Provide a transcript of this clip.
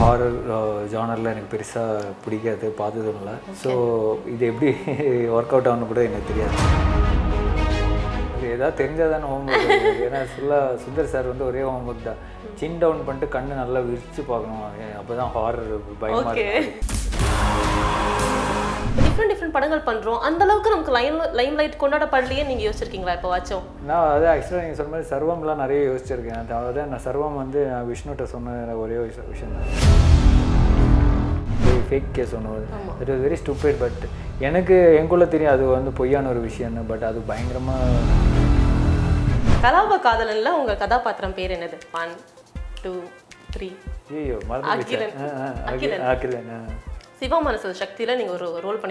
Horror ஜானரில் எனக்கு பெருசாக பிடிக்காது பார்த்ததும் இல்லை. ஸோ இது எப்படி ஒர்க் அவுட் ஆகணும் கூட எனக்கு தெரியாது. ஏதாவது தெரிஞ்சால் தானே ஹோம்ஒர்க் ஏன்னா ஃபுல்லாக சுந்தர் சார் வந்து ஒரே ஹோம்ஒர்க் தான். சின் டவுன் பண்ணிட்டு கண்ணு நல்லா விரிச்சு பார்க்கணும். அப்போ தான் ஹாரர் பயமாக டிஃப்ரெண்ட் படங்கள் பண்றோம். அந்த அளவுக்கு நமக்கு லைன் லைம் லைட் கொண்டாடப்படலையே நீங்க யோசிச்சிருக்கீங்களா இப்போ வாச்சும் நான் அதான் ஆக்சுவலாக நீங்கள் சொன்ன மாதிரி சர்வம்லாம் நிறைய யோசிச்சிருக்கேன். அதாவது நான் சர்வம் வந்து நான் விஷ்ணுகிட்ட சொன்ன ஒரே ஒரு விஷ- விஷயம் தான். ஃபேக் கேஸ் ஒன்று it was very stupid but எனக்கு எங்குள்ள தெரியும் அது வந்து பொய்யான ஒரு விஷயம்னு பட் அது பயங்கரமாக கலாப காதலன்ல உங்க கதாபாத்திரம் பேர் என்னது? ஒன் டூ த்ரீ ஐயோ மறந்து அகிலன். சிவா மனசு சக்தியில நீங்க ஒரு ரோல் பண்ணி